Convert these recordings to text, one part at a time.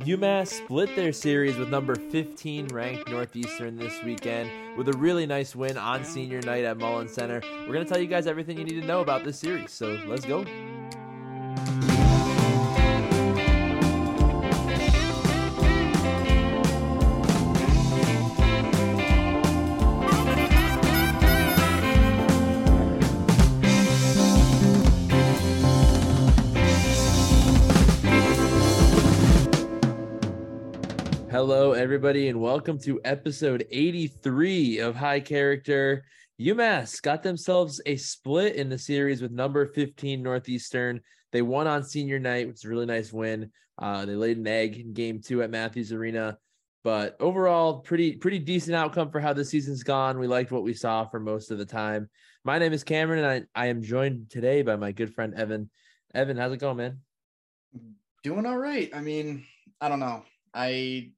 UMass split their series with number 15 ranked Northeastern this weekend with a really nice win on senior night at Mullins Center. We're going to tell you guys everything you need to know about this series, so let's go. Hello, everybody, and welcome to episode 83 of High Character. UMass got themselves a split in the series with number 15 Northeastern. They won on senior night, which is a really nice win. Uh, they laid an egg in game two at Matthews Arena. But overall, pretty pretty decent outcome for how the season's gone. We liked what we saw for most of the time. My name is Cameron, and I, I am joined today by my good friend Evin. Evin, how's it going, man? Doing all right. I mean, I don't know. I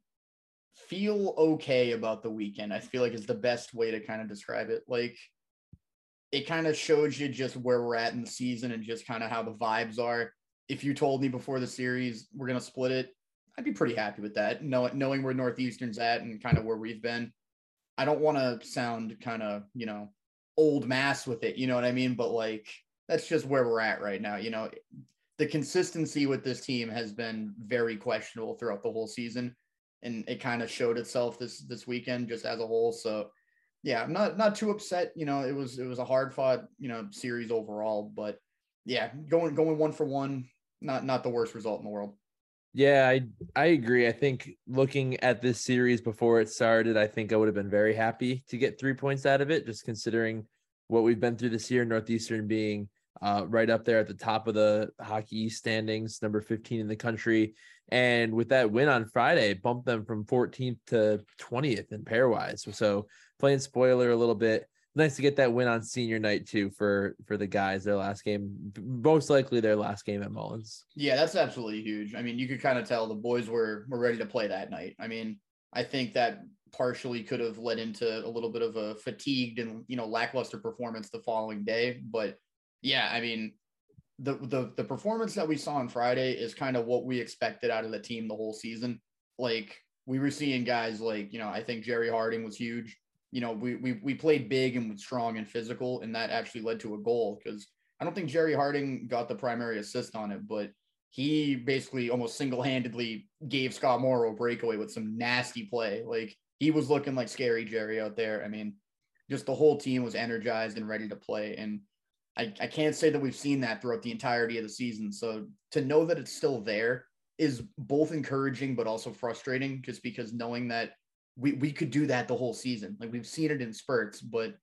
feel okay about the weekend. I feel like is the best way to kind of describe it. Like it kind of shows you just where we're at in the season and just kind of how the vibes are. If you told me before the series we're gonna split it, I'd be pretty happy with that. Knowing knowing where Northeastern's at and kind of where we've been. I don't want to sound kind of, you know, old mass with it, you know what I mean? But like that's just where we're at right now. You know, the consistency with this team has been very questionable throughout the whole season and it kind of showed itself this this weekend just as a whole. So yeah, I'm not not too upset. You know, it was it was a hard fought you know series overall, but yeah, going going one for one, not not the worst result in the world. Yeah, I I agree. I think looking at this series before it started, I think I would have been very happy to get three points out of it, just considering what we've been through this year. Northeastern being uh, right up there at the top of the hockey standings, number 15 in the country. And with that win on Friday, bumped them from 14th to 20th in pairwise. So playing spoiler a little bit. Nice to get that win on senior night too for for the guys. Their last game, most likely their last game at Mullins. Yeah, that's absolutely huge. I mean, you could kind of tell the boys were were ready to play that night. I mean, I think that partially could have led into a little bit of a fatigued and you know lackluster performance the following day, but yeah, I mean, the the the performance that we saw on Friday is kind of what we expected out of the team the whole season. Like we were seeing guys like, you know, I think Jerry Harding was huge. You know, we we we played big and strong and physical, and that actually led to a goal because I don't think Jerry Harding got the primary assist on it, but he basically almost single-handedly gave Scott Morrow a breakaway with some nasty play. Like he was looking like scary Jerry out there. I mean, just the whole team was energized and ready to play. And I, I can't say that we've seen that throughout the entirety of the season. So to know that it's still there is both encouraging but also frustrating just because knowing that we, we could do that the whole season. Like we've seen it in spurts, but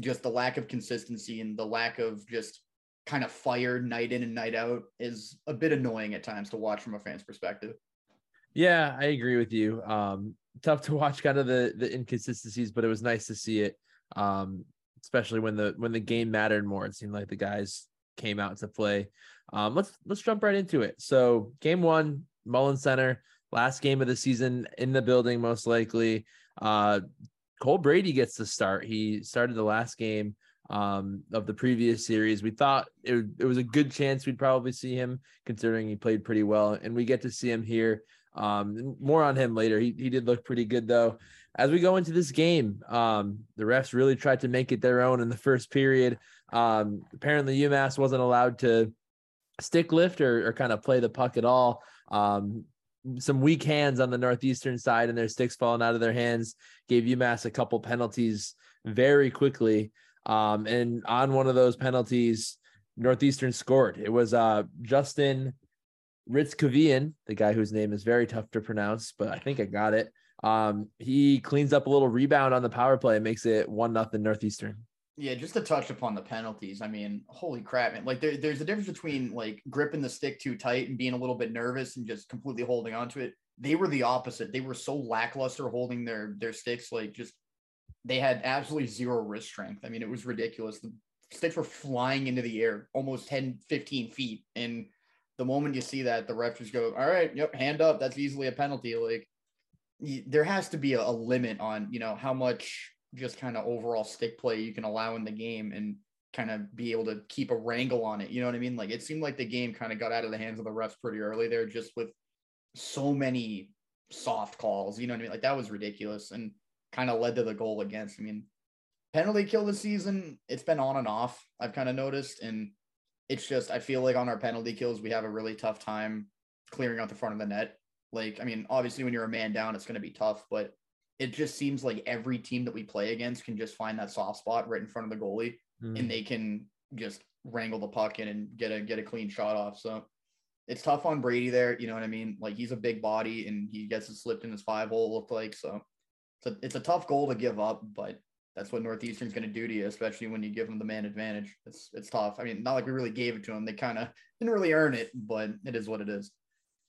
just the lack of consistency and the lack of just kind of fire night in and night out is a bit annoying at times to watch from a fan's perspective. Yeah, I agree with you. Um, tough to watch kind of the the inconsistencies, but it was nice to see it. Um, especially when the when the game mattered more. It seemed like the guys came out to play. Um, let's let's jump right into it. So game one, Mullins Center, last game of the season in the building, most likely. Uh, Cole Brady gets to start. He started the last game um, of the previous series. We thought it, it was a good chance we'd probably see him, considering he played pretty well, and we get to see him here. Um, more on him later. He he did look pretty good though as we go into this game, um, the refs really tried to make it their own in the first period. Um, apparently, UMass wasn't allowed to stick lift or, or kind of play the puck at all. Um, some weak hands on the northeastern side and their sticks falling out of their hands gave UMass a couple penalties very quickly. Um, and on one of those penalties, Northeastern scored. It was uh, Justin Hryckowian, the guy whose name is very tough to pronounce, but I think I got it. Um, he cleans up a little rebound on the power play and makes it one nothing Northeastern. Yeah, just to touch upon the penalties. I mean, holy crap, man. Like there, there's a difference between like gripping the stick too tight and being a little bit nervous and just completely holding onto it. They were the opposite. They were so lackluster holding their their sticks, like just they had absolutely zero wrist strength. I mean, it was ridiculous. The sticks were flying into the air almost 10, 15 feet. And the moment you see that, the ref just go, All right, yep, hand up. That's easily a penalty. Like there has to be a, limit on you know how much just kind of overall stick play you can allow in the game and kind of be able to keep a wrangle on it. You know what I mean? Like it seemed like the game kind of got out of the hands of the refs pretty early there, just with so many soft calls. You know what I mean? Like that was ridiculous and kind of led to the goal against. I mean, penalty kill this season, it's been on and off. I've kind of noticed, and it's just I feel like on our penalty kills we have a really tough time clearing out the front of the net. Like, I mean, obviously when you're a man down, it's going to be tough, but it just seems like every team that we play against can just find that soft spot right in front of the goalie, mm. and they can just wrangle the puck in and get a get a clean shot off. So it's tough on Brady there. You know what I mean? Like he's a big body and he gets it slipped in his five hole. Looked like so. It's a, it's a tough goal to give up, but that's what Northeastern's going to do to you, especially when you give them the man advantage. It's it's tough. I mean, not like we really gave it to them. They kind of didn't really earn it, but it is what it is.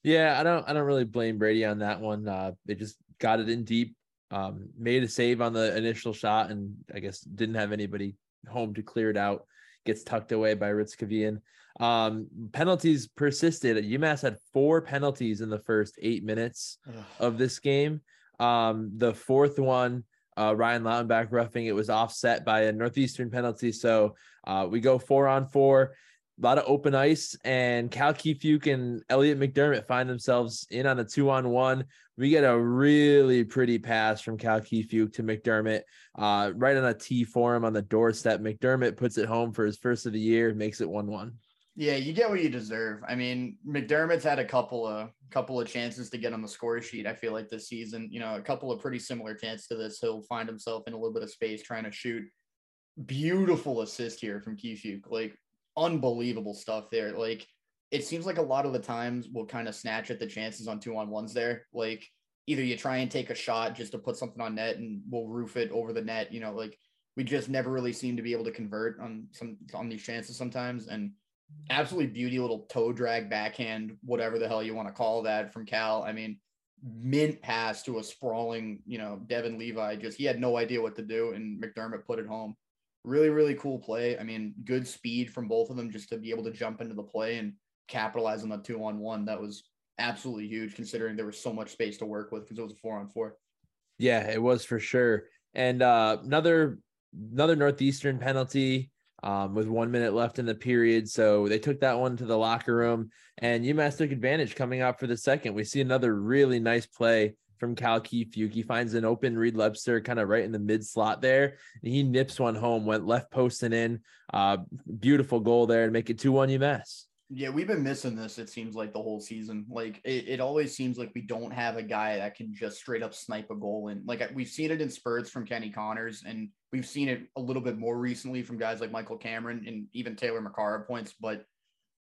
Yeah, I don't I don't really blame Brady on that one. Uh, they just got it in deep, um, made a save on the initial shot, and I guess didn't have anybody home to clear it out. Gets tucked away by Hryckowian. Um, penalties persisted. UMass had four penalties in the first eight minutes Ugh. of this game. Um, the fourth one, uh, Ryan Lautenbach roughing it was offset by a Northeastern penalty. So uh, we go four on four, a lot of open ice, and Cal Kiefiuk and Elliot McDermott find themselves in on a two on one. We get a really pretty pass from Cal Kiefiuk to McDermott, uh, right on a tee for him on the doorstep. McDermott puts it home for his first of the year, makes it one one. Yeah, you get what you deserve. I mean, McDermott's had a couple of couple of chances to get on the score sheet. I feel like this season, you know, a couple of pretty similar chances to this. He'll find himself in a little bit of space trying to shoot. Beautiful assist here from Kiefiuk. Like unbelievable stuff there. Like it seems like a lot of the times we'll kind of snatch at the chances on two on ones there. Like either you try and take a shot just to put something on net and we'll roof it over the net. You know, like we just never really seem to be able to convert on some on these chances sometimes. And absolutely beauty little toe drag backhand, whatever the hell you want to call that from Cal. I mean, mint pass to a sprawling, you know, Devon Levi. Just he had no idea what to do, and McDermott put it home. Really, really cool play. I mean, good speed from both of them just to be able to jump into the play and capitalize on the two on one. That was absolutely huge considering there was so much space to work with because it was a four on four. Yeah, it was for sure. And uh, another another Northeastern penalty um, with one minute left in the period. So they took that one to the locker room, and UMass took advantage coming out for the second. We see another really nice play from Cal Kiefiuk. He finds an open Reed Lebster kind of right in the mid slot there, and he nips one home, went left post and in. Uh, beautiful goal there to make it 2 1 UMass. Yeah, we've been missing this, it seems like the whole season. Like it, it always seems like we don't have a guy that can just straight up snipe a goal. And like we've seen it in spurts from Kenny Connors, and we've seen it a little bit more recently from guys like Michael Cameron and even Taylor Makar points, but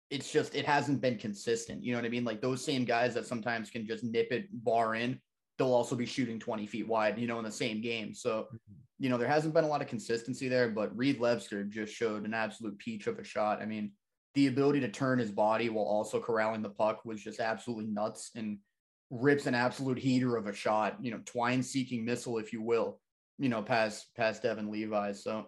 it's just it hasn't been consistent. You know what I mean? Like those same guys that sometimes can just nip it bar in, they'll also be shooting 20 feet wide, you know, in the same game. So, mm-hmm. you know, there hasn't been a lot of consistency there, but Reed Lebster just showed an absolute peach of a shot. I mean, the ability to turn his body while also corralling the puck was just absolutely nuts and rips an absolute heater of a shot, you know, twine seeking missile, if you will, you know, past past Devon Levi. So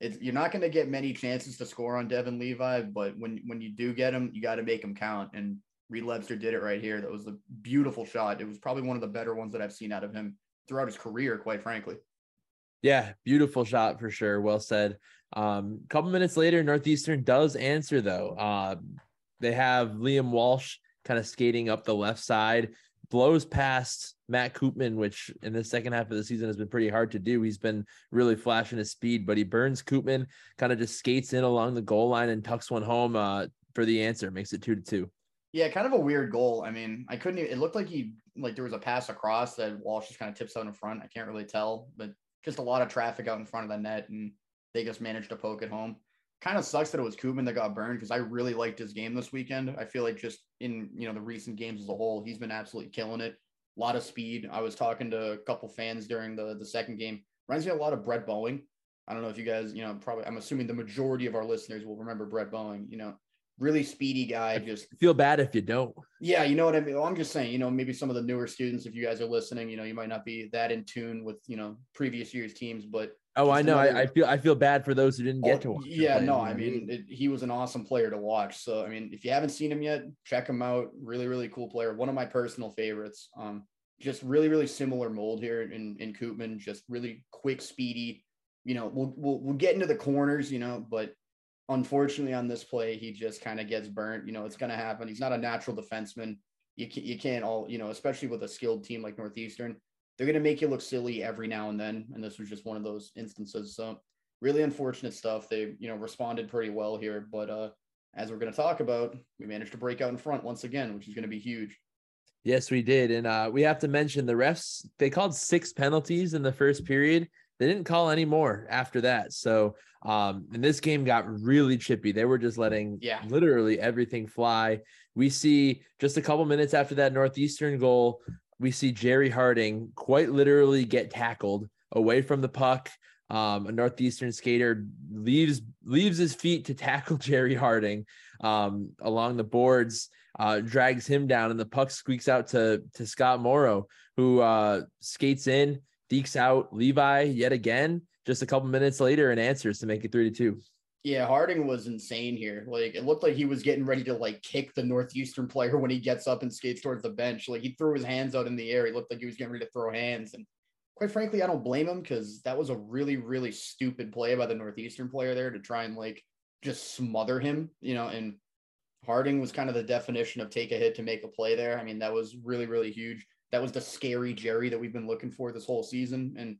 it's you're not going to get many chances to score on Devon Levi, but when when you do get him, you got to make him count. And Reed Lebster did it right here. That was a beautiful shot. It was probably one of the better ones that I've seen out of him throughout his career, quite frankly. Yeah, beautiful shot for sure. Well said. Um, a couple minutes later, Northeastern does answer though. Uh, they have Liam Walsh kind of skating up the left side, blows past Matt Koopman, which in the second half of the season has been pretty hard to do. He's been really flashing his speed, but he burns Koopman, kind of just skates in along the goal line and tucks one home uh, for the answer, makes it two to two. Yeah, kind of a weird goal. I mean, I couldn't. It looked like he like there was a pass across that Walsh just kind of tips out in front. I can't really tell, but just a lot of traffic out in front of the net, and they just managed to poke it home. Kind of sucks that it was Koopman that got burned because I really liked his game this weekend. I feel like just in you know the recent games as a whole, he's been absolutely killing it. A lot of speed. I was talking to a couple fans during the the second game. Reminds me a lot of Brett Boeing. I don't know if you guys, you know, probably I'm assuming the majority of our listeners will remember Brett Boeing. You know, really speedy guy. Just feel bad if you don't. Yeah, you know what I mean. Well, I'm just saying, you know, maybe some of the newer students, if you guys are listening, you know, you might not be that in tune with you know previous years teams, but oh, I know. I, I, feel I feel bad for those who didn't get oh, to watch. Yeah, no, I mean, it, he was an awesome player to watch. So I mean, if you haven't seen him yet, check him out. Really, really cool player. One of my personal favorites. Um, just really, really similar mold here in in Koopman. Just really quick, speedy. You know, we'll we'll we'll get into the corners, you know, but unfortunately on this play, he just kind of gets burnt. You know, it's going to happen. He's not a natural defenseman. you can't, you can't all, you know, especially with a skilled team like Northeastern, they're going to make you look silly every now and then. And this was just one of those instances. So really unfortunate stuff. They, you know, responded pretty well here, but uh, as we're going to talk about, we managed to break out in front once again, which is going to be huge. Yes, we did. And uh, we have to mention the refs, they called six penalties in the first period. They didn't call any more after that. So, um, and this game got really chippy. They were just letting yeah. literally everything fly. We see just a couple minutes after that Northeastern goal, we see Jerry Harding quite literally get tackled away from the puck. Um, a Northeastern skater leaves leaves his feet to tackle Jerry Harding um, along the boards, uh, drags him down, and the puck squeaks out to to Scott Morrow, who uh, skates in, dekes out Levi yet again. Just a couple minutes later, and answers to make it three to two. Yeah, Harding was insane here. Like it looked like he was getting ready to like kick the Northeastern player when he gets up and skates towards the bench. Like he threw his hands out in the air. He looked like he was getting ready to throw hands. And quite frankly, I don't blame him because that was a really, really stupid play by the Northeastern player there to try and like just smother him, you know, and Harding was kind of the definition of take a hit to make a play there. I mean, that was really, really huge. That was the scary Jerry that we've been looking for this whole season and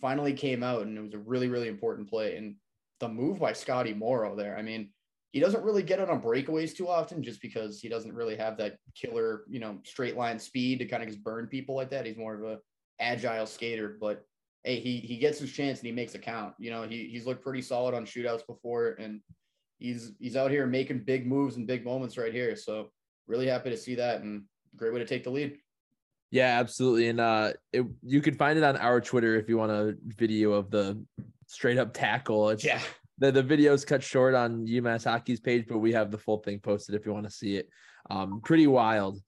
finally came out and it was a really, really important play. And the move by Scotty Morrow there, I mean, he doesn't really get it on breakaways too often just because he doesn't really have that killer, you know, straight line speed to kind of just burn people like that. He's more of a agile skater, but hey, he he gets his chance and he makes a count. You know, he he's looked pretty solid on shootouts before, and he's he's out here making big moves and big moments right here. So really happy to see that and great way to take the lead. Yeah, absolutely. And uh it, you can find it on our Twitter if you want a video of the straight up tackle. It's, yeah. The, the video is cut short on UMass Hockey's page, but we have the full thing posted if you want to see it. Um, pretty wild.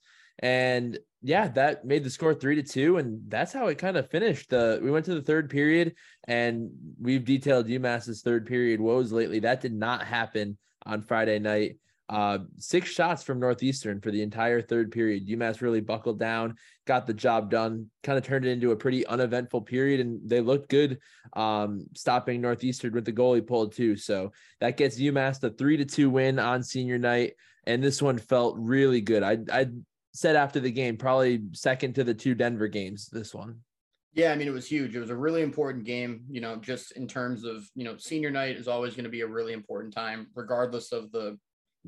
And yeah, that made the score three to two, and that's how it kind of finished. The we went to the third period, and we've detailed UMass's third period woes lately. That did not happen on Friday night. Uh, six shots from Northeastern for the entire third period. UMass really buckled down, got the job done, kind of turned it into a pretty uneventful period, and they looked good, um, stopping Northeastern with the goalie pulled too. So that gets UMass the three to two win on senior night, and this one felt really good. I I said after the game, probably second to the two Denver games. This one. Yeah, I mean, it was huge. It was a really important game, you know, just in terms of, you know, senior night is always going to be a really important time, regardless of the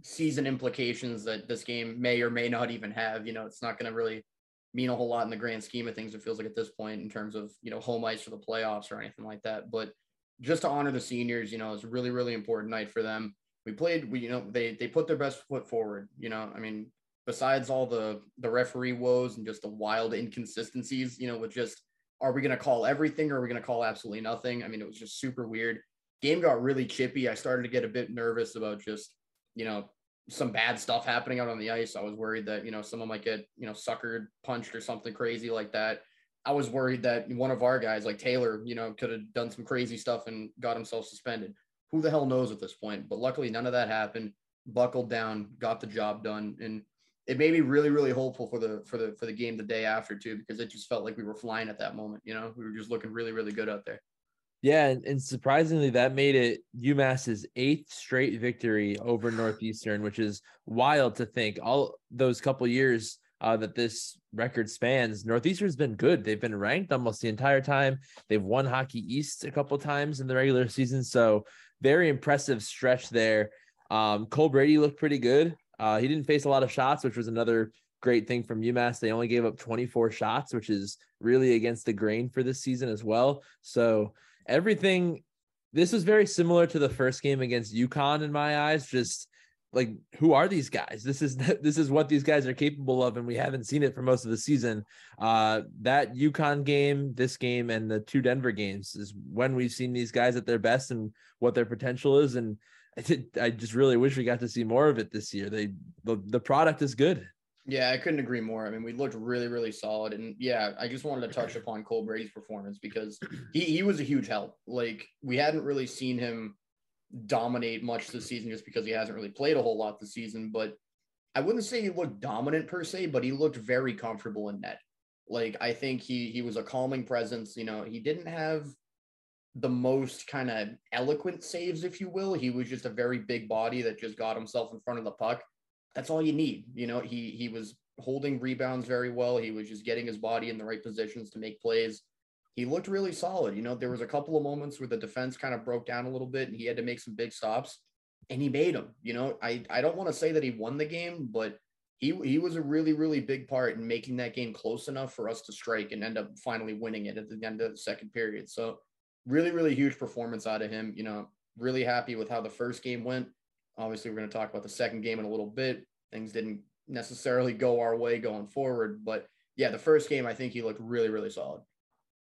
season implications that this game may or may not even have. You know, it's not going to really mean a whole lot in the grand scheme of things, it feels like at this point, in terms of, you know, home ice for the playoffs or anything like that. But just to honor the seniors, you know, it's a really, really important night for them. We played, we, you know, they they put their best foot forward. You know, I mean, besides all the the referee woes and just the wild inconsistencies, you know, with just are we going to call everything or are we going to call absolutely nothing? I mean, it was just super weird. Game got really chippy. I started to get a bit nervous about just, you know, some bad stuff happening out on the ice. I was worried that, you know, someone might get, you know, suckered, punched or something crazy like that. I was worried that one of our guys, like Taylor, you know, could have done some crazy stuff and got himself suspended. Who the hell knows at this point? But luckily, none of that happened. Buckled down, got the job done, and it made me really really hopeful for the for the for the game the day after too because it just felt like we were flying at that moment you know we were just looking really really good out there yeah and, and surprisingly that made it umass's eighth straight victory over northeastern which is wild to think all those couple years uh, that this record spans. Northeastern's been good. They've been ranked almost the entire time. They've won hockey east a couple times in the regular season so very impressive stretch there. Um, cole brady looked pretty good. Uh, he didn't face a lot of shots, which was another great thing from UMass. They only gave up 24 shots, which is really against the grain for this season as well. So everything, this was very similar to the first game against UConn in my eyes. Just like who are these guys? This is this is what these guys are capable of, and we haven't seen it for most of the season. Uh, that UConn game, this game, and the two Denver games is when we've seen these guys at their best and what their potential is. And I, did, I just really wish we got to see more of it this year. They the, the product is good. Yeah, I couldn't agree more. I mean, we looked really, really solid. And yeah, I just wanted to touch upon Cole Brady's performance because he, he was a huge help. Like, we hadn't really seen him dominate much this season just because he hasn't really played a whole lot this season. But I wouldn't say he looked dominant per se, but he looked very comfortable in net. Like, I think he he was a calming presence. You know, he didn't have the most kind of eloquent saves, if you will. He was just a very big body that just got himself in front of the puck. That's all you need. You know, he he was holding rebounds very well. He was just getting his body in the right positions to make plays. He looked really solid. You know, there was a couple of moments where the defense kind of broke down a little bit and he had to make some big stops and he made them. You know, I, I don't want to say that he won the game, but he he was a really really big part in making that game close enough for us to strike and end up finally winning it at the end of the second period. So really really huge performance out of him. You know, really happy with how the first game went. Obviously, we're going to talk about the second game in a little bit. Things didn't necessarily go our way going forward, but yeah, the first game I think he looked really really solid.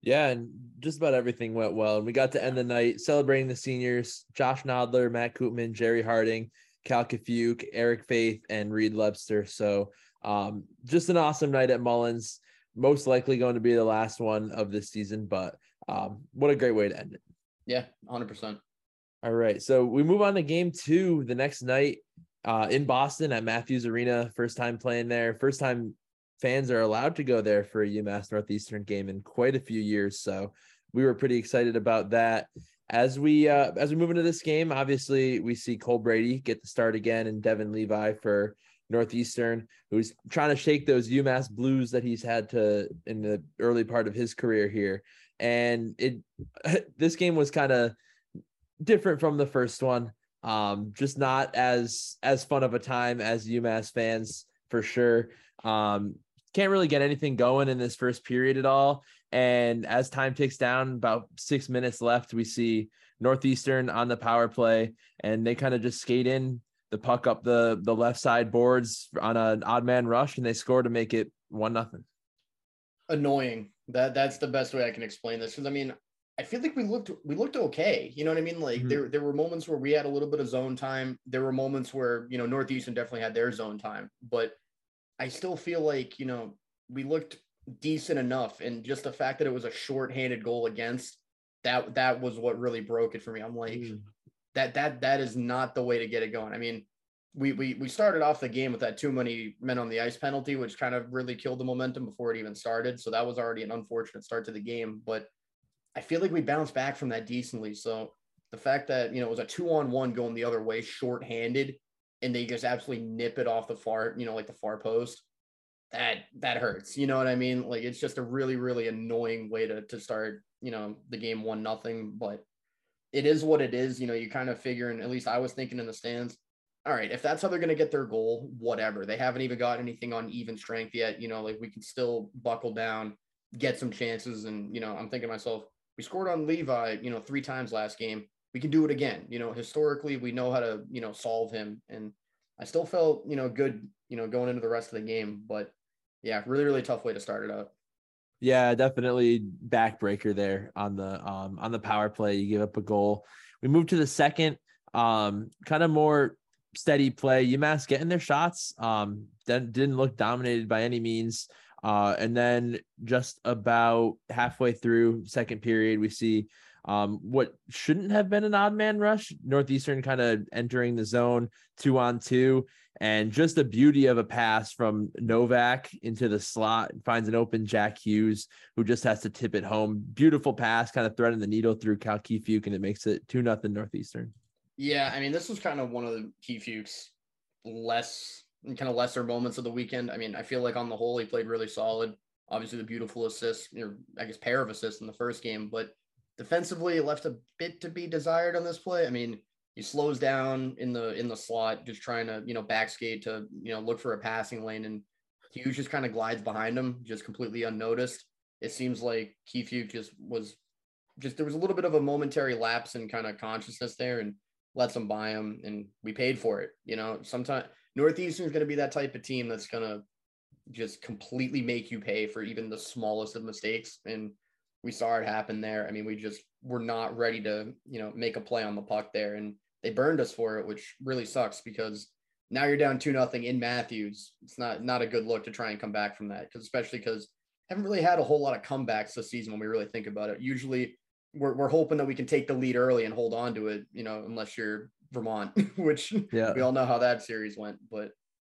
Yeah, and just about everything went well. And we got to end the night celebrating the seniors: Josh Nodler, Matt Koopman, Jerry Harding, Cal Kiefiuk, Eric Faith, and Reed Lebster. So um, just an awesome night at Mullins. Most likely going to be the last one of this season, but um, what a great way to end it. Yeah, 100%. All right. So we move on to game two the next night uh, in Boston at Matthews Arena. First time playing there. First time fans are allowed to go there for a UMass Northeastern game in quite a few years. So we were pretty excited about that as we uh, as we move into this game, obviously we see Cole Brady get the start again and Devon Levi for Northeastern, who's trying to shake those UMass blues that he's had to in the early part of his career here. And it this game was kind of different from the first one. Um, just not as as fun of a time as UMass fans for sure. Um, can't really get anything going in this first period at all. And as time ticks down, about six minutes left, we see Northeastern on the power play, and they kind of just skate in the puck up the the left side boards on an odd man rush, and they score to make it one nothing. Annoying. That that's the best way I can explain this. Because I mean, I feel like we looked we looked okay. You know what I mean? Like mm-hmm. there there were moments where we had a little bit of zone time. There were moments where you know Northeastern definitely had their zone time, but I still feel like you know we looked decent enough. And just the fact that it was a short-handed goal against that that was what really broke it for me. I'm like, mm. that that that is not the way to get it going. I mean, we we we started off the game with that too many men on the ice penalty, which kind of really killed the momentum before it even started. So that was already an unfortunate start to the game. But I feel like we bounced back from that decently. So the fact that you know it was a two on one going the other way, short-handed, and they just absolutely nip it off the far, you know, like the far post that that hurts. You know what I mean? Like it's just a really really annoying way to to start. You know the game one nothing, but it is what it is. You know you kind of figure, and at least I was thinking in the stands. All right, if that's how they're going to get their goal, whatever. They haven't even got anything on even strength yet. You know, like we can still buckle down, get some chances, and you know I'm thinking to myself, we scored on Levi, you know, three times last game. We can do it again. You know, historically, we know how to, you know, solve him. And I still felt, you know, good, you know, going into the rest of the game. But yeah, really, really tough way to start it out. Yeah, definitely backbreaker there on the um on the power play. You give up a goal. We move to the second, um, kind of more steady play. UMass getting their shots. Um, didn't look dominated by any means. Uh, and then just about halfway through second period, we see um, what shouldn't have been an odd man rush. Northeastern kind of entering the zone two on two, and just the beauty of a pass from Novak into the slot finds an open Jack Hughes who just has to tip it home. Beautiful pass, kind of threading the needle through Cal Kiefiuk, and it makes it two nothing Northeastern. Yeah, I mean this was kind of one of the Kiefiuk's less kind of lesser moments of the weekend. I mean, I feel like on the whole he played really solid. Obviously, the beautiful assist, or I guess pair of assists in the first game, but defensively left a bit to be desired on this play. I mean, he slows down in the in the slot, just trying to you know backskate to you know look for a passing lane, and Hughes just kind of glides behind him, just completely unnoticed. It seems like Kiefiuk just was just there was a little bit of a momentary lapse in kind of consciousness there, and lets him buy him, and we paid for it. You know, sometimes Northeastern is going to be that type of team that's going to just completely make you pay for even the smallest of mistakes, and we saw it happen there. I mean, we just were not ready to, you know, make a play on the puck there. And they burned us for it, which really sucks because now you're down two nothing in Matthews. It's not not a good look to try and come back from that because especially because haven't really had a whole lot of comebacks this season when we really think about it. Usually we're we're hoping that we can take the lead early and hold on to it, you know, unless you're Vermont, which yeah. we all know how that series went. But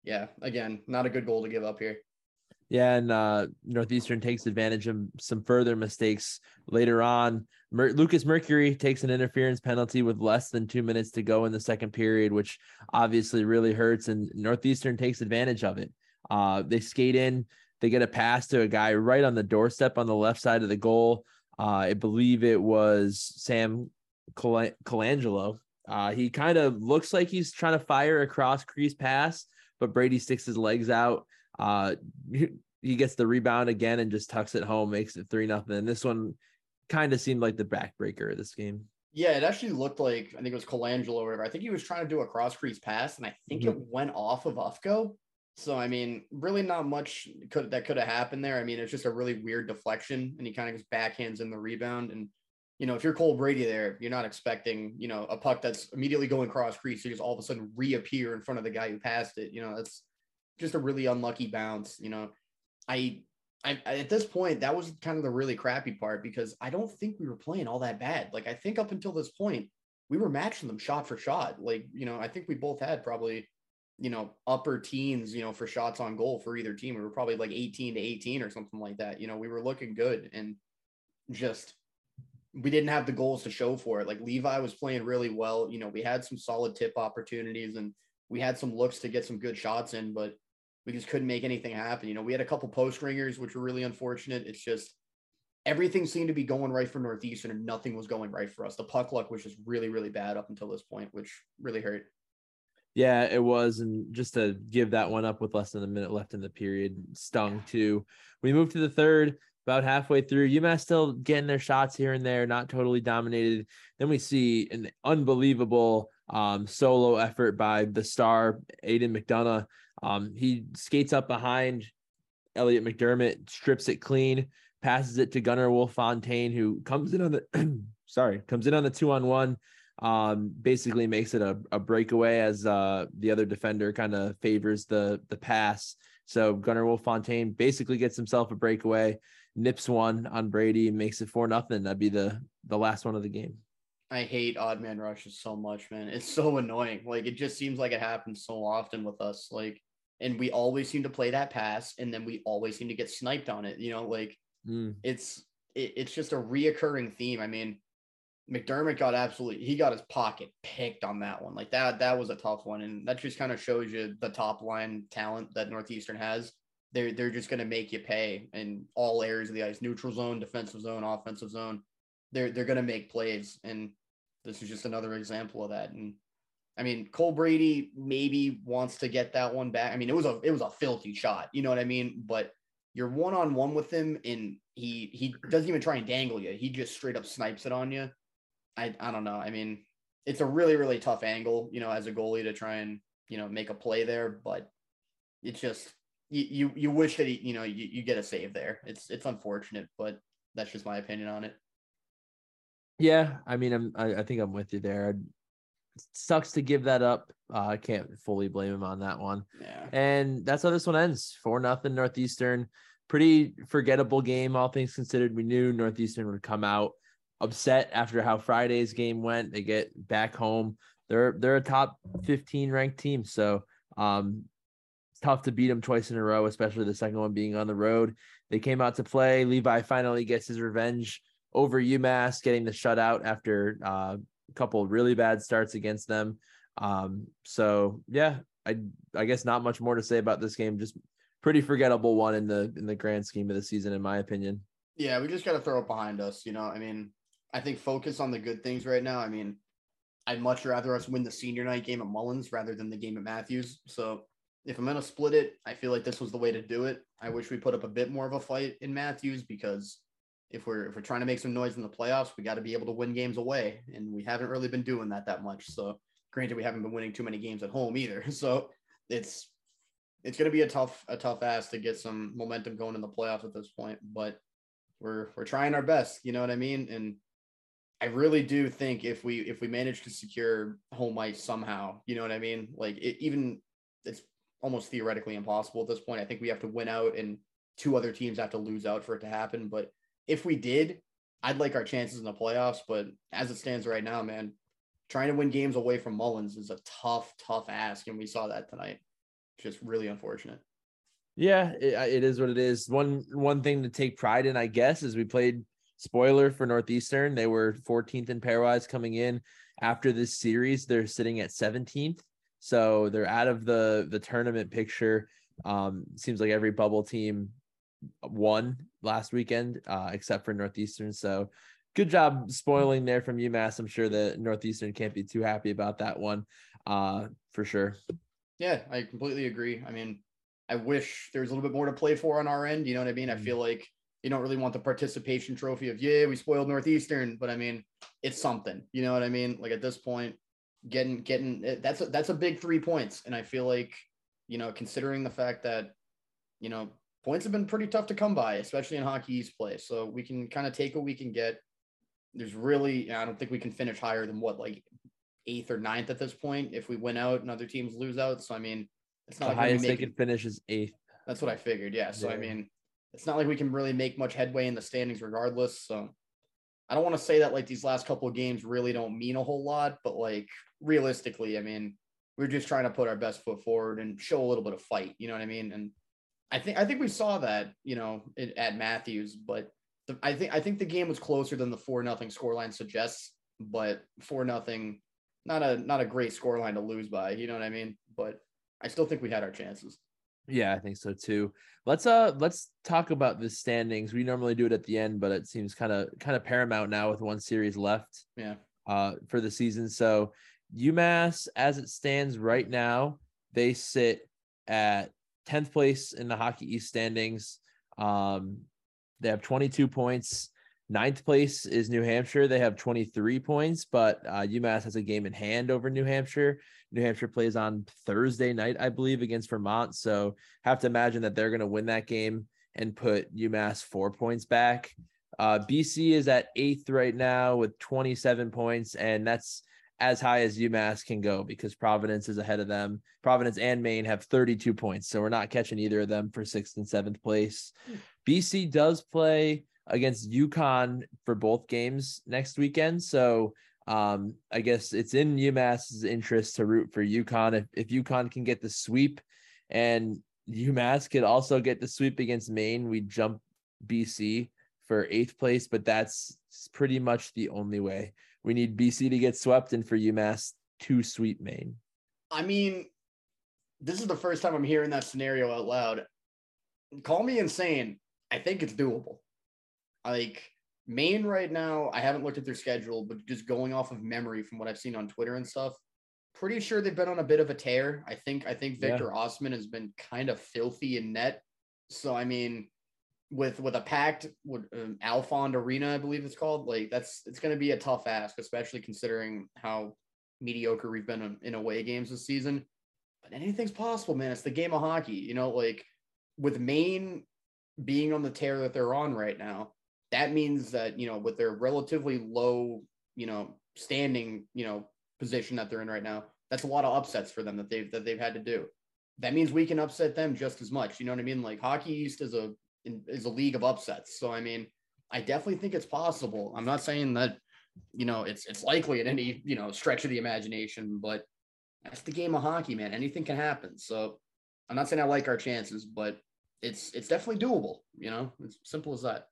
yeah, again, not a good goal to give up here. Yeah, and uh, Northeastern takes advantage of some further mistakes later on. Mer- Lucas Mercuri takes an interference penalty with less than two minutes to go in the second period, which obviously really hurts. And Northeastern takes advantage of it. Uh, they skate in, they get a pass to a guy right on the doorstep on the left side of the goal. Uh, I believe it was Sam Col- Colangelo. Uh, he kind of looks like he's trying to fire a cross crease pass, but Brady sticks his legs out. Uh, he gets the rebound again and just tucks it home, makes it three nothing. And this one kind of seemed like the backbreaker of this game. Yeah, it actually looked like I think it was Colangelo or whatever. I think he was trying to do a cross crease pass, and I think mm-hmm. it went off of Ufko. So I mean, really not much could that could have happened there. I mean, it's just a really weird deflection, and he kind of just backhands in the rebound. And you know, if you're Cole Brady there, you're not expecting you know a puck that's immediately going cross crease to just all of a sudden reappear in front of the guy who passed it. You know, that's just a really unlucky bounce. You know, I I, at this point, that was kind of the really crappy part because I don't think we were playing all that bad. Like I think up until this point, we were matching them shot for shot. Like you know, I think we both had probably you know upper teens, you know, for shots on goal for either team. We were probably like 18 to 18 or something like that. You know, we were looking good and just we didn't have the goals to show for it. Like Levi was playing really well. You know, we had some solid tip opportunities and we had some looks to get some good shots in, but we just couldn't make anything happen. You know, we had a couple post ringers, which were really unfortunate. It's just everything seemed to be going right for Northeastern and nothing was going right for us. The puck luck was just really, really bad up until this point, which really hurt. Yeah, it was. And just to give that one up with less than a minute left in the period stung too. We moved to the third, about halfway through. UMass still getting their shots here and there, not totally dominated. Then we see an unbelievable um, solo effort by the star, Aidan McDonough. Um, he skates up behind Elliot McDermott, strips it clean, passes it to Gunnarwolfe Fontaine, who comes in on the sorry, comes in on the two on one. Um, basically makes it a, a breakaway as uh the other defender kind of favors the the pass. So Gunnarwolfe Fontaine basically gets himself a breakaway, nips one on Brady, makes it four nothing. That'd be the the last one of the game. I hate odd man rushes so much, man. It's so annoying. Like it just seems like it happens so often with us. Like and we always seem to play that pass and then we always seem to get sniped on it you know like mm. it's it, it's just a reoccurring theme i mean mcdermott got absolutely he got his pocket picked on that one like that that was a tough one and that just kind of shows you the top line talent that northeastern has they're they're just going to make you pay in all areas of the ice neutral zone defensive zone offensive zone they're they're going to make plays and this is just another example of that and I mean, Cole Brady maybe wants to get that one back. I mean, it was a it was a filthy shot, you know what I mean? But you're one on one with him, and he he doesn't even try and dangle you. He just straight up snipes it on you. I I don't know. I mean, it's a really really tough angle, you know, as a goalie to try and you know make a play there, but it's just you you, you wish that he, you know you, you get a save there. It's it's unfortunate, but that's just my opinion on it. Yeah, I mean, I'm I, I think I'm with you there It sucks to give that up. Uh, I can't fully blame him on that one. Yeah. And that's how this one ends. Four nothing Northeastern. Pretty forgettable game, all things considered. We knew Northeastern would come out upset after how Friday's game went. They get back home. They're they're a top 15 ranked team. So um it's tough to beat them twice in a row, especially the second one being on the road. They came out to play. Levi finally gets his revenge over UMass, getting the shutout after uh, a couple really bad starts against them. Um, so yeah, I I guess not much more to say about this game. Just pretty forgettable one in the in the grand scheme of the season, in my opinion. Yeah, we just got to throw it behind us. You know, I mean, I think focus on the good things right now. I mean, I'd much rather us win the senior night game at Mullins rather than the game at Matthews. So if I'm gonna split it, I feel like this was the way to do it. I wish we put up a bit more of a fight in Matthews because if we're if we're trying to make some noise in the playoffs, we got to be able to win games away, and we haven't really been doing that that much. So, granted, we haven't been winning too many games at home either. So, it's it's going to be a tough a tough ass to get some momentum going in the playoffs at this point. But we're we're trying our best. You know what I mean? And I really do think if we if we manage to secure home ice somehow, you know what I mean? Like it, even it's almost theoretically impossible at this point. I think we have to win out and two other teams have to lose out for it to happen. But if we did, I'd like our chances in the playoffs. But as it stands right now, man, trying to win games away from Mullins is a tough, tough ask, and we saw that tonight. Just really unfortunate. Yeah, it, it is what it is. One one thing to take pride in, I guess, is we played spoiler for Northeastern. They were 14th in pairwise coming in after this series. They're sitting at 17th, so they're out of the the tournament picture. Um, seems like every bubble team won last weekend, uh, except for Northeastern. So good job spoiling there from UMass. I'm sure that Northeastern can't be too happy about that one, uh, for sure. Yeah, I completely agree. I mean, I wish there was a little bit more to play for on our end. You know what I mean? I feel like you don't really want the participation trophy of yeah, we spoiled Northeastern, but I mean, it's something. You know what I mean? Like at this point, getting getting that's a, that's a big three points, and I feel like you know, considering the fact that you know points have been pretty tough to come by, especially in Hockey East play. So we can kind of take what we can get. There's really, I don't think we can finish higher than what like eighth or ninth at this point if we win out and other teams lose out. So I mean, it's not the like highest they can finish is eighth. That's what I figured. Yeah. So yeah. I mean, it's not like we can really make much headway in the standings regardless. So I don't want to say that like these last couple of games really don't mean a whole lot, but like realistically, I mean, we're just trying to put our best foot forward and show a little bit of fight. You know what I mean? And I think I think we saw that, you know, at Matthews, but the, I think I think the game was closer than the four nothing scoreline suggests. But four nothing, not a not a great scoreline to lose by. You know what I mean? But I still think we had our chances. Yeah, I think so too. Let's uh let's talk about the standings. We normally do it at the end, but it seems kind of kind of paramount now with one series left. Yeah. Uh for the season. So UMass as it stands right now, they sit at 10th place in the Hockey East standings. Um, they have 22 points. Ninth place is New Hampshire. They have 23 points, but uh, UMass has a game in hand over New Hampshire. New Hampshire plays on Thursday night, I believe, against Vermont. So have to imagine that they're going to win that game and put UMass four points back. Uh, BC is at eighth right now with 27 points, and that's as high as UMass can go because Providence is ahead of them. Providence and Maine have 32 points, so we're not catching either of them for sixth and seventh place. Hmm. BC does play against UConn for both games next weekend, so um, I guess it's in UMass's interest to root for UConn. If if UConn can get the sweep, and UMass could also get the sweep against Maine, we jump BC for eighth place, but that's pretty much the only way. We need BC to get swept and for UMass to sweep Maine. I mean, this is the first time I'm hearing that scenario out loud. Call me insane. I think it's doable. Like Maine right now, I haven't looked at their schedule, but just going off of memory from what I've seen on Twitter and stuff, pretty sure they've been on a bit of a tear. I think I think Victor yeah. Ostman has been kind of filthy in net. So I mean, with with a packed with um, Alfond Arena, I believe it's called. Like that's it's going to be a tough ask, especially considering how mediocre we've been in away games this season. But anything's possible, man. It's the game of hockey, you know. Like with Maine being on the tear that they're on right now, that means that you know with their relatively low, you know, standing, you know, position that they're in right now, that's a lot of upsets for them that they've that they've had to do. That means we can upset them just as much. You know what I mean? Like Hockey East is a in, is a league of upsets. So I mean, I definitely think it's possible. I'm not saying that you know it's it's likely at any you know stretch of the imagination, but that's the game of hockey, man. Anything can happen. So I'm not saying I like our chances, but it's it's definitely doable. You know, it's simple as that.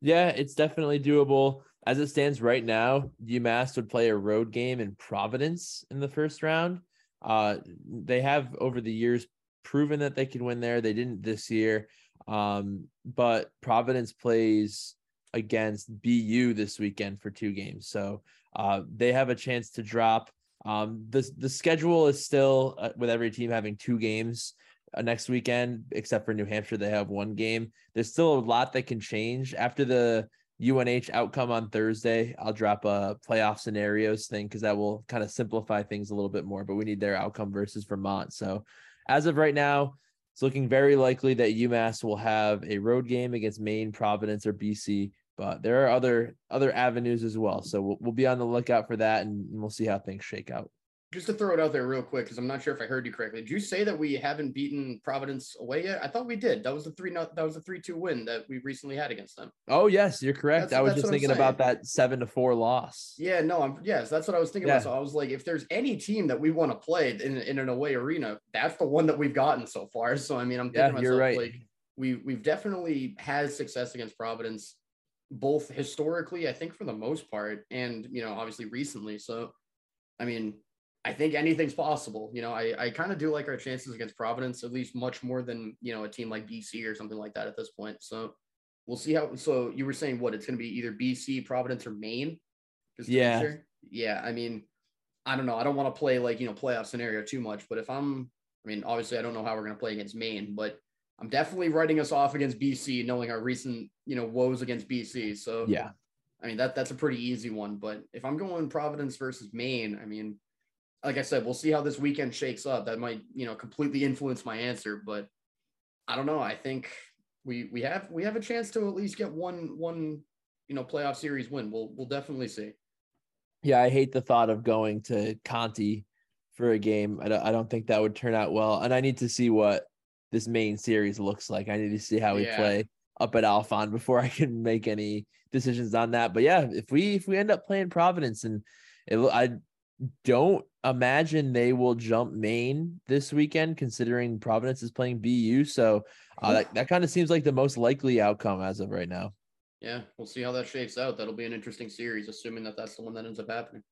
Yeah, it's definitely doable. As it stands right now, UMass would play a road game in Providence in the first round. Uh, they have over the years proven that they can win there. They didn't this year. Um, but Providence plays against BU this weekend for two games, so uh, they have a chance to drop. Um, the the schedule is still uh, with every team having two games uh, next weekend, except for New Hampshire, they have one game. There's still a lot that can change after the UNH outcome on Thursday. I'll drop a playoff scenarios thing because that will kind of simplify things a little bit more. But we need their outcome versus Vermont. So as of right now, it's looking very likely that UMass will have a road game against Maine, Providence, or BC. But there are other other avenues as well. So we'll, we'll be on the lookout for that, and we'll see how things shake out just to throw it out there real quick, because I'm not sure if I heard you correctly. Did you say that we haven't beaten Providence away yet? I thought we did. That was the three that was the three two win that we recently had against them. Oh yes, you're correct. That's, I was just thinking about that seven to four loss. Yeah, no, I'm yes, that's what I was thinking yeah. about. So I was like, if there's any team that we want to play in, in an away arena, that's the one that we've gotten so far. So I mean, I'm thinking yeah, you're right. like we we've definitely had success against Providence, both historically, I think for the most part, and you know, obviously recently. So I mean, I think anything's possible. You know, I, I kind of do like our chances against Providence, at least much more than, you know, a team like BC or something like that at this point. So we'll see how. So you were saying what? It's going to be either BC, Providence, or Maine? Yeah. Sure? Yeah. I mean, I don't know. I don't want to play like, you know, playoff scenario too much, but if I'm, I mean, obviously, I don't know how we're going to play against Maine, but I'm definitely writing us off against BC, knowing our recent, you know, woes against BC. So, yeah. I mean, that that's a pretty easy one. But if I'm going Providence versus Maine, I mean, like I said, we'll see how this weekend shakes up. That might, you know, completely influence my answer, but I don't know. I think we we have we have a chance to at least get one one, you know, playoff series win. We'll we'll definitely see. Yeah, I hate the thought of going to Conte for a game. I don't, I don't think that would turn out well. And I need to see what this Maine series looks like. I need to see how we yeah. play up at Alfond before I can make any decisions on that. But yeah, if we if we end up playing Providence and it, I don't imagine they will jump Maine this weekend, considering Providence is playing BU. So uh, that, that kind of seems like the most likely outcome as of right now. Yeah, we'll see how that shapes out. That'll be an interesting series, assuming that that's the one that ends up happening.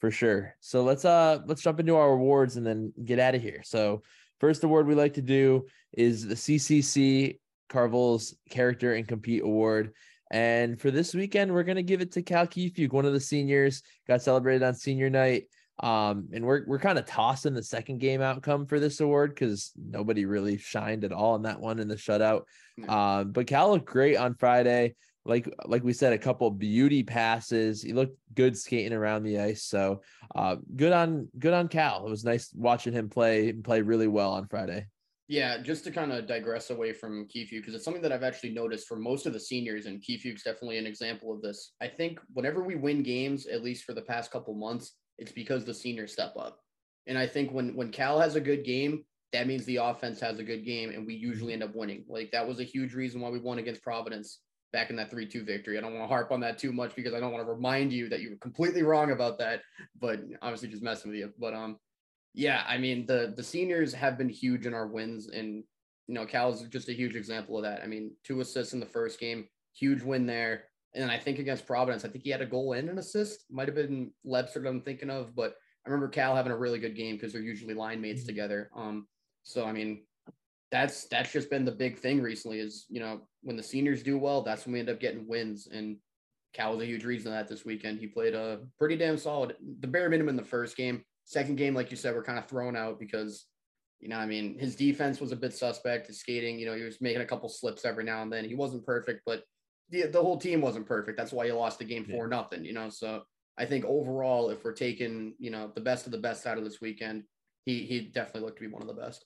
For sure. So let's uh let's jump into our awards and then get out of here. So first award we like to do is the CCC Carvel's Character and Compete Award. And for this weekend, we're gonna give it to Cal Kiefiuk, one of the seniors, got celebrated on senior night. Um, and we're we're kind of tossing the second game outcome for this award because nobody really shined at all in that one in the shutout. Um, but Cal looked great on Friday. Like like we said, a couple beauty passes. He looked good skating around the ice. So uh, good on good on Cal. It was nice watching him play play really well on Friday. Yeah, just to kind of digress away from Kiefiuk, because it's something that I've actually noticed for most of the seniors, and Kiefiuk's definitely an example of this. I think whenever we win games, at least for the past couple months, it's because the seniors step up. And I think when when Cal has a good game, that means the offense has a good game, and we usually end up winning. Like that was a huge reason why we won against Providence back in that 3-2 victory. I don't want to harp on that too much because I don't want to remind you that you were completely wrong about that, but obviously just messing with you. But um yeah, I mean the the seniors have been huge in our wins and you know Cal is just a huge example of that. I mean, two assists in the first game, huge win there. And I think against Providence, I think he had a goal and an assist. Might have been Lebster that I'm thinking of, but I remember Cal having a really good game because they're usually line mates mm-hmm. together. Um, so I mean, that's that's just been the big thing recently. Is you know when the seniors do well, that's when we end up getting wins. And Cal was a huge reason of that this weekend. He played a pretty damn solid, the bare minimum in the first game. Second game, like you said, we're kind of thrown out because you know, I mean, his defense was a bit suspect. His skating, you know, he was making a couple slips every now and then. He wasn't perfect, but the, the whole team wasn't perfect. That's why you lost the game for yeah. nothing, you know. So I think overall, if we're taking, you know, the best of the best out of this weekend, he he definitely looked to be one of the best.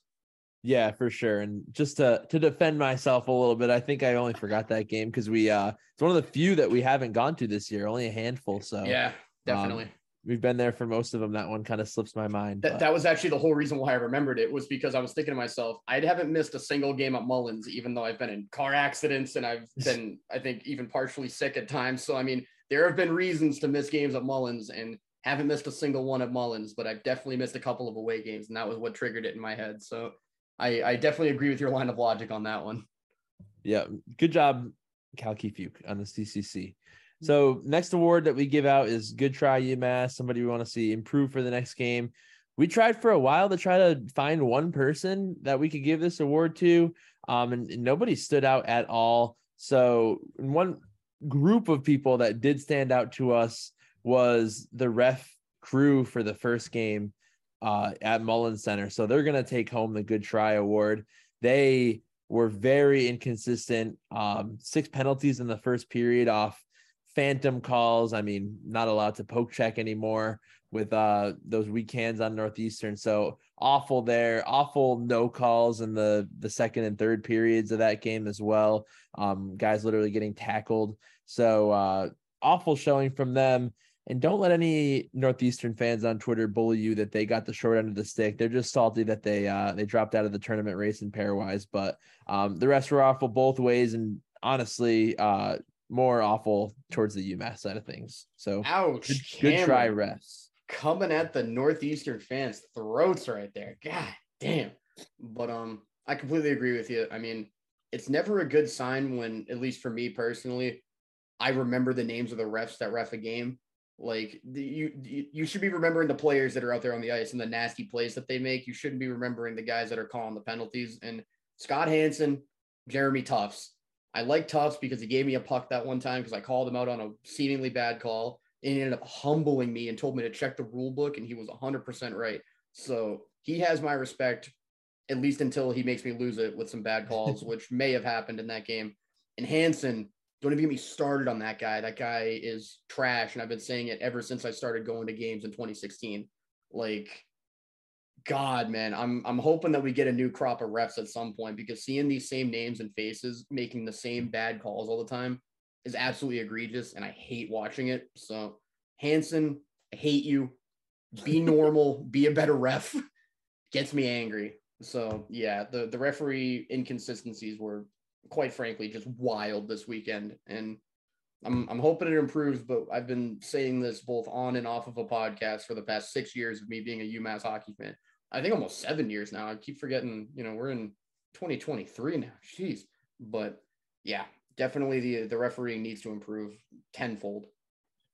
Yeah, for sure. And just to to defend myself a little bit, I think I only forgot that game because we uh it's one of the few that we haven't gone to this year, only a handful. So yeah, definitely. Um, we've been there for most of them. That one kind of slips my mind. That, that was actually the whole reason why I remembered it was because I was thinking to myself, I haven't missed a single game at Mullins, even though I've been in car accidents and I've been, I think, even partially sick at times. So, I mean, there have been reasons to miss games at Mullins and haven't missed a single one at Mullins, but I've definitely missed a couple of away games. And that was what triggered it in my head. So I, I definitely agree with your line of logic on that one. Yeah. Good job, Cal Kiefiuk on the CCC. So next award that we give out is good try UMass. Somebody we want to see improve for the next game. We tried for a while to try to find one person that we could give this award to, um, and, and nobody stood out at all. So one group of people that did stand out to us was the ref crew for the first game uh, at Mullins Center. So they're going to take home the Good Try Award. They were very inconsistent. Um, six penalties in the first period off phantom calls. I mean, not allowed to poke check anymore with uh those weak hands on Northeastern. So awful there, awful no calls in the the second and third periods of that game as well. Um, guys literally getting tackled. So uh awful showing from them. And don't let any Northeastern fans on Twitter bully you that they got the short end of the stick. They're just salty that they uh they dropped out of the tournament race in pairwise. But um the rest were awful both ways. And honestly, uh more awful towards the UMass side of things. So ouch. Good, good try, refs. Coming at the Northeastern fans' throats right there. God damn. But um, I completely agree with you. I mean, it's never a good sign when, at least for me personally, I remember the names of the refs that ref a game Like you, you should be remembering the players that are out there on the ice and the nasty plays that they make. You shouldn't be remembering the guys that are calling the penalties. And Scott Hanson, Jeremy Tufts. I like Tufts because he gave me a puck that one time because I called him out on a seemingly bad call and he ended up humbling me and told me to check the rule book and he was 100% right. So he has my respect at least until he makes me lose it with some bad calls, which may have happened in that game. And Hanson, don't even get me started on that guy. That guy is trash. And I've been saying it ever since I started going to games in 2016. Like, God, man, I'm I'm hoping that we get a new crop of refs at some point because seeing these same names and faces making the same bad calls all the time is absolutely egregious, and I hate watching it. So, Hanson, I hate you. Be normal. be a better ref. Gets me angry. So yeah, the the referee inconsistencies were quite frankly just wild this weekend, and I'm I'm hoping it improves. But I've been saying this both on and off of a podcast for the past six years of me being a UMass hockey fan. I think almost seven years now. I keep forgetting. You know, we're in 2023 now. Jeez, but yeah, definitely the the refereeing needs to improve tenfold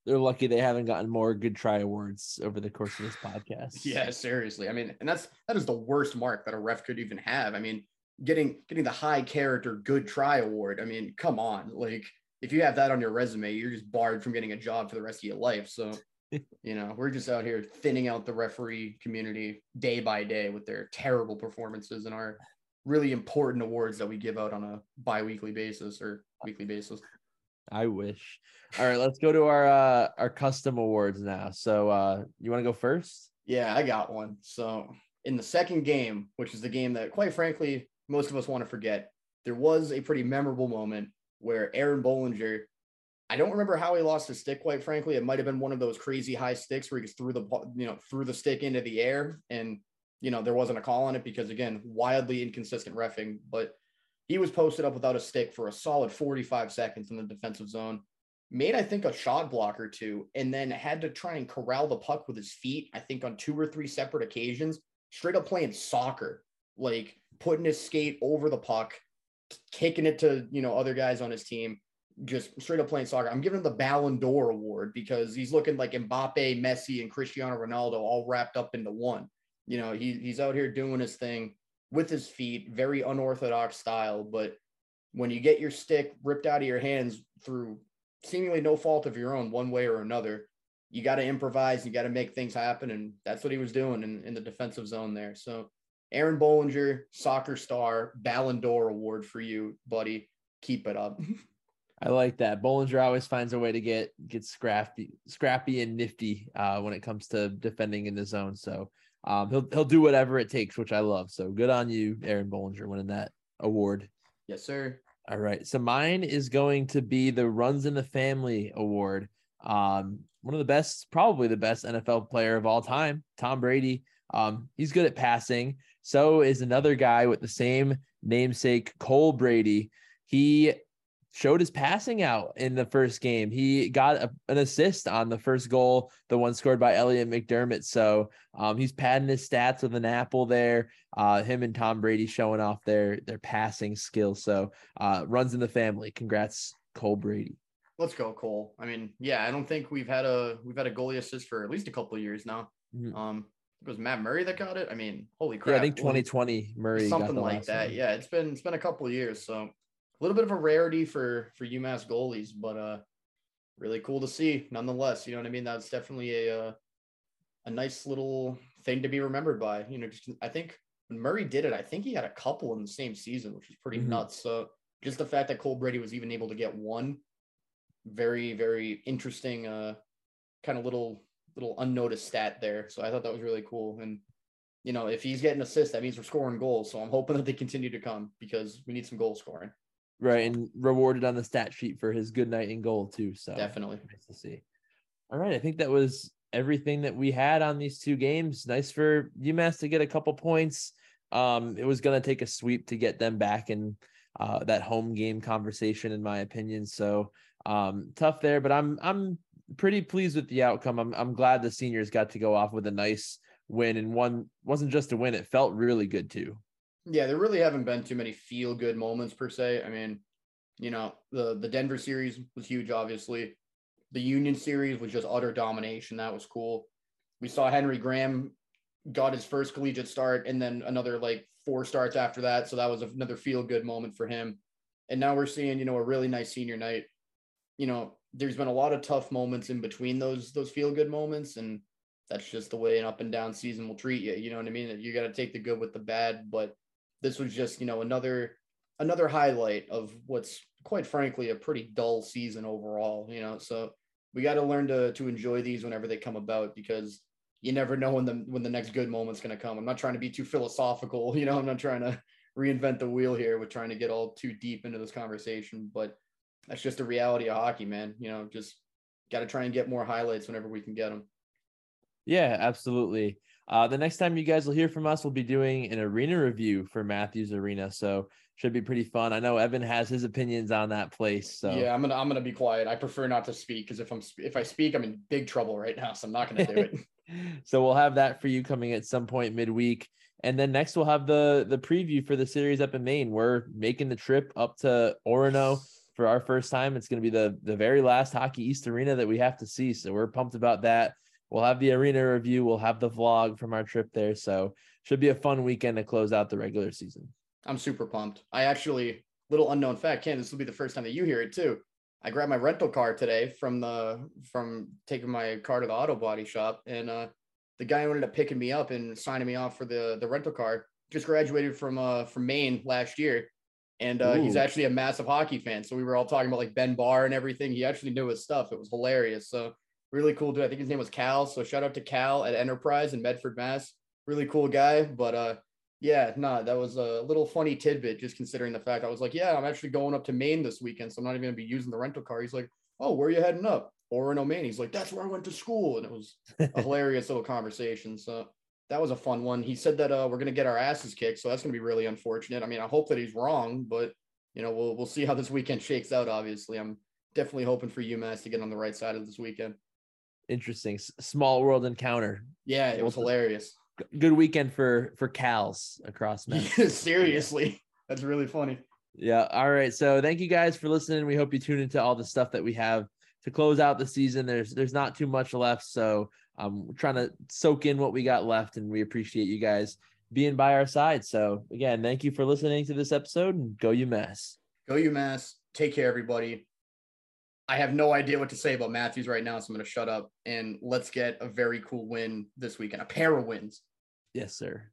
they're lucky they haven't gotten more good try awards over the course of this podcast. Yeah, seriously. I mean, and that's that is the worst mark that a ref could even have. I mean, getting getting the high character good try award. I mean, come on. Like if you have that on your resume, you're just barred from getting a job for the rest of your life. So, you know, we're just out here thinning out the referee community day by day with their terrible performances and our really important awards that we give out on a bi-weekly basis or weekly basis. I wish. All right, let's go to our uh our custom awards now. So uh you want to go first? Yeah, I got one. So in the second game, which is the game that quite frankly most of us want to forget, there was a pretty memorable moment where Aaron Bohlinger, I don't remember how he lost his stick, quite frankly. It might have been one of those crazy high sticks where he threw the you know threw the stick into the air and you know there wasn't a call on it because again, wildly inconsistent refing, but he was posted up without a stick for a solid 45 seconds in the defensive zone. Made, I think, a shot block or two, and then had to try and corral the puck with his feet, I think, on two or three separate occasions, straight up playing soccer, like putting his skate over the puck, kicking it to, you know, other guys on his team, just straight up playing soccer. I'm giving him the Ballon d'Or award because he's looking like Mbappe, Messi, and Cristiano Ronaldo all wrapped up into one. You know, he, he's out here doing his thing with his feet, very unorthodox style. But when you get your stick ripped out of your hands through seemingly no fault of your own, one way or another, you got to improvise. You got to make things happen. And that's what he was doing in, in the defensive zone there. So, Aaron Bohlinger, soccer star, Ballon d'Or award for you, buddy. Keep it up. I like that. Bohlinger always finds a way to get get scrappy, scrappy and nifty uh, when it comes to defending in the zone. So um, he'll he'll do whatever it takes, which I love. So good on you, Aaron Bohlinger, winning that award. Yes, sir. All right. So mine is going to be the Runs in the Family Award. Um, one of the best, probably the best NFL player of all time, Tom Brady. Um, he's good at passing. So is another guy with the same namesake, Cole Brady. He showed his passing out in the first game. He got a, an assist on the first goal, the one scored by Elliot McDermott. So um, he's padding his stats with an apple there. Uh, him and Tom Brady showing off their their passing skills. So uh, runs in the family. Congrats, Cole Brady. Let's go, Cole. I mean, yeah, I don't think we've had a we've had a goalie assist for at least a couple of years now. Mm-hmm. Um, it was Matt Murray that got it. I mean, holy crap! Yeah, I think 2020 Murray something like that. One. Yeah, it's been it's been a couple of years. So a little bit of a rarity for for UMass goalies, but uh, really cool to see nonetheless. You know what I mean? That's definitely a uh, a nice little thing to be remembered by. You know, just, I think when Murray did it, I think he had a couple in the same season, which is pretty mm-hmm. nuts. So just the fact that Cole Brady was even able to get one, very very interesting, uh, kind of little little unnoticed stat there. So I thought that was really cool. And you know, if he's getting assists, that means we're scoring goals. So I'm hoping that they continue to come because we need some goal scoring. Right, and rewarded on the stat sheet for his good night in goal too. So definitely nice to see. All right, I think that was everything that we had on these two games. Nice for UMass to get a couple points. Um, it was going to take a sweep to get them back in uh, that home game conversation, in my opinion. So um, tough there, but I'm I'm pretty pleased with the outcome. I'm I'm glad the seniors got to go off with a nice win, and one wasn't just a win; it felt really good too. Yeah, there really haven't been too many feel good moments per se. I mean, you know, the the Denver series was huge, obviously. The Union series was just utter domination. That was cool. We saw Henry Graham got his first collegiate start and then another like four starts after that. So that was another feel good moment for him. And now we're seeing, you know, a really nice senior night. You know, there's been a lot of tough moments in between those those feel good moments and that's just the way an up and down season will treat you. You know what I mean? You got to take the good with the bad, but this was just, you know, another another highlight of what's quite frankly a pretty dull season overall, you know. So we got to learn to to enjoy these whenever they come about because you never know when the when the next good moment's going to come. I'm not trying to be too philosophical, you know. I'm not trying to reinvent the wheel here with trying to get all too deep into this conversation, but that's just the reality of hockey, man. You know, just got to try and get more highlights whenever we can get them. Yeah, absolutely. Uh, the next time you guys will hear from us, we'll be doing an arena review for Matthews Arena. So should be pretty fun. I know Evin has his opinions on that place. So yeah, I'm gonna I'm gonna be quiet. I prefer not to speak because if I'm if I speak, I'm in big trouble right now. So I'm not gonna do it. so we'll have that for you coming at some point midweek. And then next we'll have the the preview for the series up in Maine. We're making the trip up to Orono for our first time. It's going to be the the very last Hockey East arena that we have to see. So we're pumped about that. We'll have the arena review. We'll have the vlog from our trip there. So should be a fun weekend to close out the regular season. I'm super pumped. I actually, little unknown fact, Ken, this will be the first time that you hear it too. I grabbed my rental car today from the from taking my car to the auto body shop, and uh, the guy who ended up picking me up and signing me off for the the rental car just graduated from uh from Maine last year, and uh, he's actually a massive hockey fan. So we were all talking about like Ben Barr and everything. He actually knew his stuff. It was hilarious. So really cool dude. I think his name was Cal. So shout out to Cal at Enterprise in Medford, Mass. Really cool guy. But uh, yeah, no, nah, that was a little funny tidbit, just considering the fact I was like, yeah, I'm actually going up to Maine this weekend, so I'm not even gonna be using the rental car. He's like, oh, where are you heading up? Orono, Maine. He's like, that's where I went to school, and it was a hilarious little conversation. So that was a fun one. He said that uh, we're gonna get our asses kicked, so that's gonna be really unfortunate. I mean, I hope that he's wrong, but you know, we'll we'll see how this weekend shakes out. Obviously, I'm definitely hoping for UMass to get on the right side of this weekend. Interesting, small world encounter. Yeah, it was hilarious good weekend for for Cal's across Seriously, that's really funny. Yeah. All right. So thank you guys for listening. We hope you tune into all the stuff that we have to close out the season. There's there's not too much left, so I'm um, trying to soak in what we got left, and we appreciate you guys being by our side. So again, thank you for listening to this episode, and go UMass. Go UMass. Take care, everybody. I have no idea what to say about Matthews right now, so I'm going to shut up and let's get a very cool win this weekend, a pair of wins. Yes, sir.